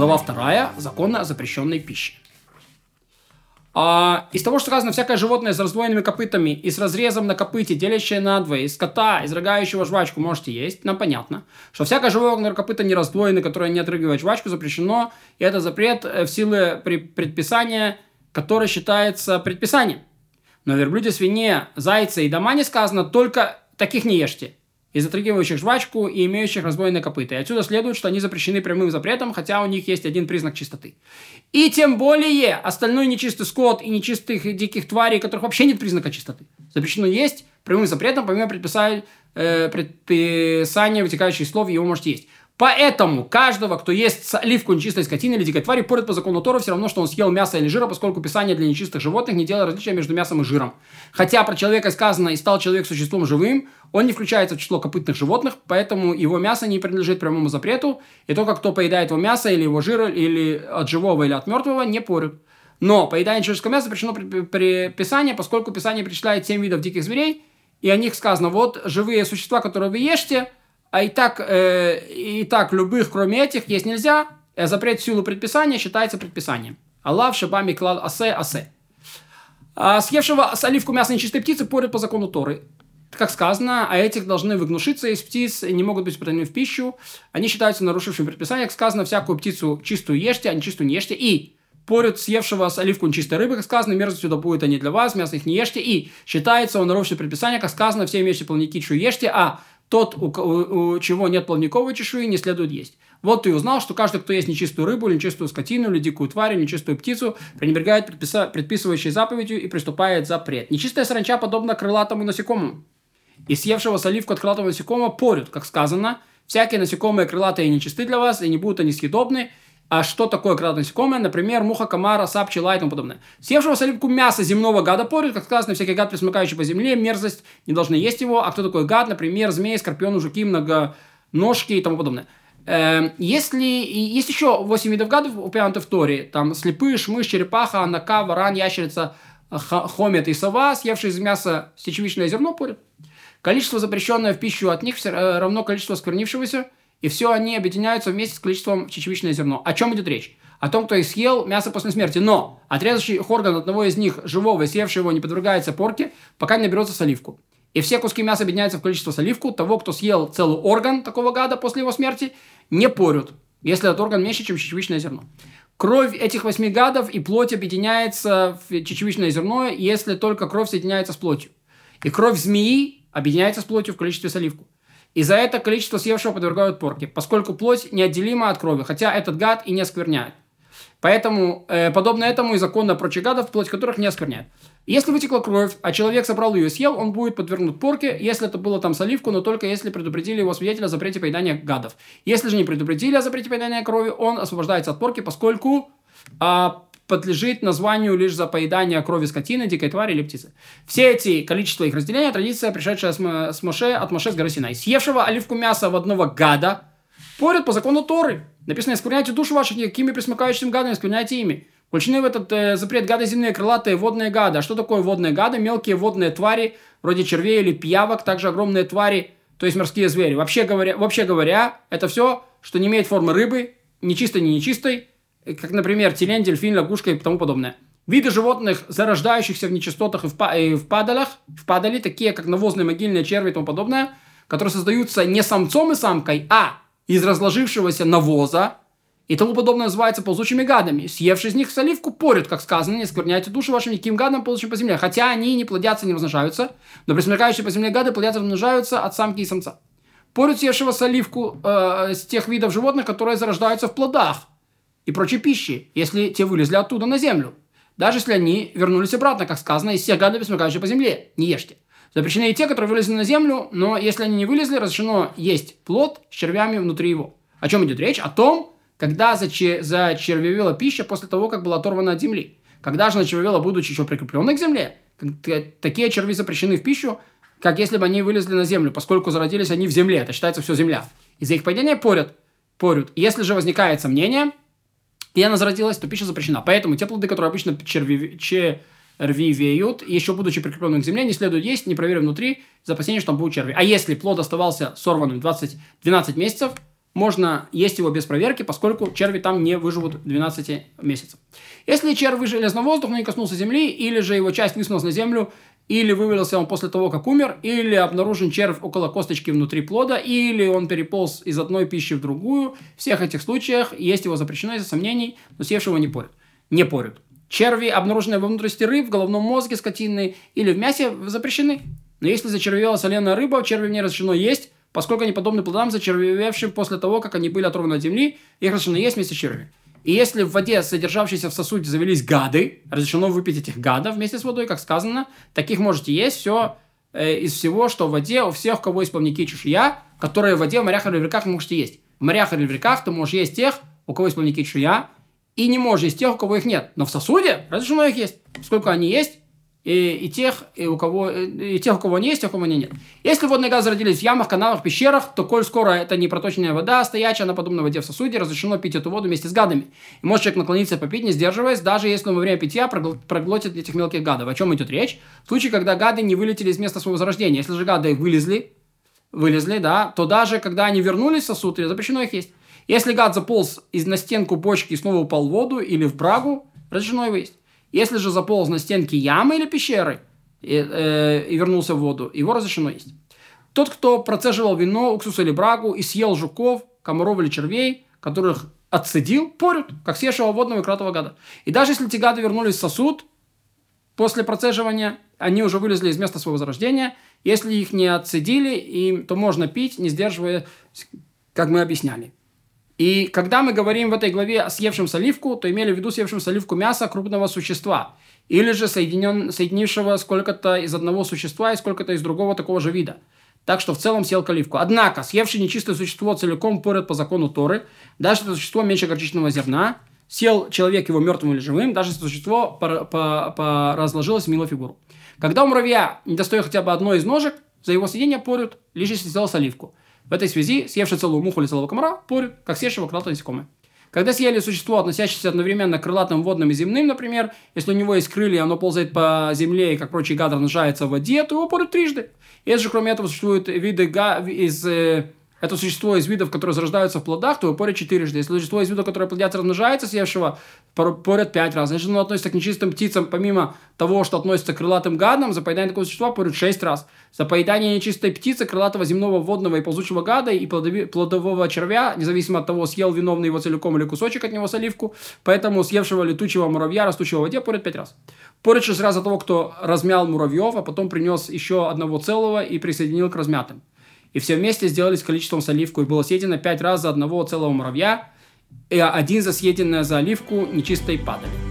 Глава 2. Законы о запрещенной пище. А, из того, что сказано, всякое животное с раздвоенными копытами и с разрезом на копыте, делящее на двое, из кота, изрыгающего жвачку, можете есть, нам понятно, что всякое живое копыто не раздвоенное, которое не отрыгивает жвачку, запрещено, и это запрет э, в силы предписания, которое считается предписанием. Но верблюде, свине, зайце и дома не сказано, только таких не ешьте и затрагивающих жвачку и имеющих раздвоенные копыта. И отсюда следует, что они запрещены прямым запретом, хотя у них есть один признак чистоты. И тем более остальной нечистый скот и нечистых диких тварей, которых вообще нет признака чистоты. Запрещено есть прямым запретом, помимо предписания, э, предписания вытекающих слов, его можете есть. Поэтому каждого, кто ест оливку нечистой скотины или дикой твари, порят по закону Тора все равно, что он съел мясо или жира, поскольку Писание для нечистых животных не делает различия между мясом и жиром. Хотя про человека сказано «и стал человек существом живым», он не включается в число копытных животных, поэтому его мясо не принадлежит прямому запрету, и только кто поедает его мясо или его жир, или от живого, или от мертвого, не порют. Но поедание человеческого мяса запрещено при, при Писании, поскольку Писание перечисляет 7 видов диких зверей, и о них сказано, вот живые существа, которые вы ешьте – а и так, э, и так любых, кроме этих, есть нельзя. Э, запрет в силу предписания считается предписанием. Аллах шабами клал асе асе. А съевшего оливку мяса нечистой птицы порят по закону Торы. Как сказано, а этих должны выгнушиться из птиц, не могут быть употреблены в пищу. Они считаются нарушившими предписание. Как сказано, всякую птицу чистую ешьте, а нечистую не ешьте. И порют съевшего с оливку нечистой рыбы, как сказано, мерзостью да будет они для вас, мясо их не ешьте. И считается он нарушивший предписание, как сказано, все имеющие плавники ешьте, а тот, у, у, чего нет плавниковой чешуи, не следует есть. Вот ты узнал, что каждый, кто ест нечистую рыбу, или нечистую скотину, или дикую тварь, или нечистую птицу, пренебрегает предписа... предписывающей заповедью и приступает запрет. Нечистая саранча подобна крылатому насекомому. И съевшего соливку от крылатого насекомого порют, как сказано, всякие насекомые крылатые нечисты для вас, и не будут они съедобны, а что такое крылатое насекомое? Например, муха, комара, сап, пчела и тому подобное. Съевшего соливку мяса земного гада порют, как сказано, всякий гад, присмыкающий по земле, мерзость, не должны есть его. А кто такой гад? Например, змеи, скорпионы, жуки, многоножки и тому подобное. Эм, если есть еще 8 видов гадов, упомянуты в Торе, там слепыш, мышь, черепаха, анака, варан, ящерица, хомет и сова, съевшие из мяса сечевичное зерно порят. Количество, запрещенное в пищу от них, э, равно количеству сквернившегося – и все они объединяются вместе с количеством чечевичное зерно. О чем идет речь? О том, кто их съел мясо после смерти. Но отрезавший их орган одного из них, живого, съевшего его, не подвергается порке, пока не наберется соливку. И все куски мяса объединяются в количество соливку. Того, кто съел целый орган такого гада после его смерти, не порют, если этот орган меньше, чем чечевичное зерно. Кровь этих восьми гадов и плоть объединяется в чечевичное зерно, если только кровь соединяется с плотью. И кровь змеи объединяется с плотью в количестве соливку. И за это количество съевшего подвергают порке, поскольку плоть неотделима от крови, хотя этот гад и не оскверняет. Поэтому, э, подобно этому и закон на прочих гадов, плоть которых не оскверняет. Если вытекла кровь, а человек собрал ее и съел, он будет подвергнут порке, если это было там соливку, но только если предупредили его свидетеля о запрете поедания гадов. Если же не предупредили о запрете поедания крови, он освобождается от порки, поскольку а, подлежит названию лишь за поедание крови скотины, дикой твари или птицы. Все эти количество их разделения – традиция, пришедшая с Моше, от Моше с горы Синай. Съевшего оливку мяса в одного гада порят по закону Торы. Написано, искверняйте душу ваших никакими присмыкающими гадами, искверняйте ими. Включены в этот э, запрет гады земные, крылатые, водные гады. А что такое водные гады? Мелкие водные твари, вроде червей или пиявок, также огромные твари, то есть морские звери. Вообще говоря, вообще говоря это все, что не имеет формы рыбы, ни чистой, ни нечистой, как, например, тюлень, дельфин, лягушка и тому подобное. Виды животных, зарождающихся в нечистотах и в, па- и в падалях, в падали, такие как навозные могильные черви и тому подобное, которые создаются не самцом и самкой, а из разложившегося навоза и тому подобное называется ползучими гадами. Съевший из них соливку порют, как сказано, не скверняйте душу вашим никаким гадом, ползущим по земле. Хотя они не плодятся, не размножаются, но присмыкающие по земле гады плодятся размножаются от самки и самца. Порют съевшего соливку э, с тех видов животных, которые зарождаются в плодах и прочей пищи, если те вылезли оттуда на землю. Даже если они вернулись обратно, как сказано, из всех гадов, бессмыкающих по земле, не ешьте. Запрещены и те, которые вылезли на землю, но если они не вылезли, разрешено есть плод с червями внутри его. О чем идет речь? О том, когда зачервевела пища после того, как была оторвана от земли. Когда же она червевела, будучи еще прикрепленной к земле, такие черви запрещены в пищу, как если бы они вылезли на землю, поскольку зародились они в земле, это считается все земля. Из-за их падения порят. порют. Если же возникает сомнение, и она зародилась, то пища запрещена. Поэтому те плоды, которые обычно черви, червивеют, еще будучи прикрепленными к земле, не следует есть, не проверив внутри, за опасения, что там будут черви. А если плод оставался сорванным 20, 12 месяцев, можно есть его без проверки, поскольку черви там не выживут 12 месяцев. Если червь вылез на воздух, но не коснулся земли, или же его часть высунулась на землю, или вывалился он после того, как умер, или обнаружен червь около косточки внутри плода, или он переполз из одной пищи в другую. В всех этих случаях есть его запрещено из-за сомнений, но съевшего не порют. Не порют. Черви, обнаруженные во внутренности рыб, в головном мозге скотины или в мясе, запрещены. Но если зачервела соленая рыба, черви не разрешено есть, поскольку они подобны плодам, зачервевшим после того, как они были оторваны от земли, их разрешено есть вместе с червями. И если в воде, содержавшейся в сосуде, завелись гады, разрешено выпить этих гадов вместе с водой, как сказано, таких можете есть все э, из всего, что в воде у всех, у кого есть плавники и чешуя, которые в воде, в морях или в реках можете есть. В морях или в реках ты можешь есть тех, у кого есть плавники и чешуя, и не можешь есть тех, у кого их нет. Но в сосуде разрешено их есть. Сколько они есть, и, и тех, и у кого, и тех, у кого они есть, тех, у кого они нет. Если водные газы родились в ямах, каналах, пещерах, то коль скоро это не проточная вода, стоячая, она подобна воде в сосуде, разрешено пить эту воду вместе с гадами. И может человек наклониться и попить, не сдерживаясь, даже если он во время питья проглотит этих мелких гадов. О чем идет речь? В случае, когда гады не вылетели из места своего зарождения. Если же гады вылезли, вылезли, да, то даже когда они вернулись в сосуд, запрещено их есть. Если гад заполз из на стенку бочки и снова упал в воду или в брагу, разрешено его есть. Если же заполз на стенки ямы или пещеры и, э, и вернулся в воду, его разрешено есть. Тот, кто процеживал вино, уксус или брагу и съел жуков, комаров или червей, которых отцедил, порют, как съевшего водного и кротого гада. И даже если эти гады вернулись в сосуд после процеживания, они уже вылезли из места своего зарождения, если их не отцедили, им, то можно пить, не сдерживая, как мы объясняли. И когда мы говорим в этой главе о съевшем соливку, то имели в виду съевшем соливку мяса крупного существа, или же соединен, соединившего сколько-то из одного существа и сколько-то из другого такого же вида. Так что в целом съел каливку. Однако, съевший нечистое существо целиком поряд по закону Торы, даже это существо меньше горчичного зерна, съел человек его мертвым или живым, даже если существо разложилось в милую фигуру. Когда у муравья не достает хотя бы одной из ножек, за его съедение порют, лишь если съел соливку. В этой связи, съевший целую муху или целого комара, порют, как съевшего крылатого насекомое. Когда съели существо, относящееся одновременно к крылатым водным и земным, например, если у него есть крылья, оно ползает по земле и, как прочие гады, размножается в воде, то его порют трижды. Если же, кроме этого, существуют виды га- из э, это существо из видов, которые зарождаются в плодах, то его порят четырежды. Если существо из видов, которое плодятся, размножается, съевшего, порят пять раз. Если оно относится к нечистым птицам, помимо того, что относится к крылатым гадам, за поедание такого существа порят шесть раз. За поедание нечистой птицы, крылатого земного, водного и ползучего гада и плодового червя, независимо от того, съел виновный его целиком или кусочек от него соливку, поэтому съевшего летучего муравья, растущего в воде, порят пять раз. Порят шесть раз за того, кто размял муравьев, а потом принес еще одного целого и присоединил к размятым. И все вместе сделались количеством с оливку, и было съедено пять раз за одного целого муравья, и один за съеденное за оливку нечистой падали.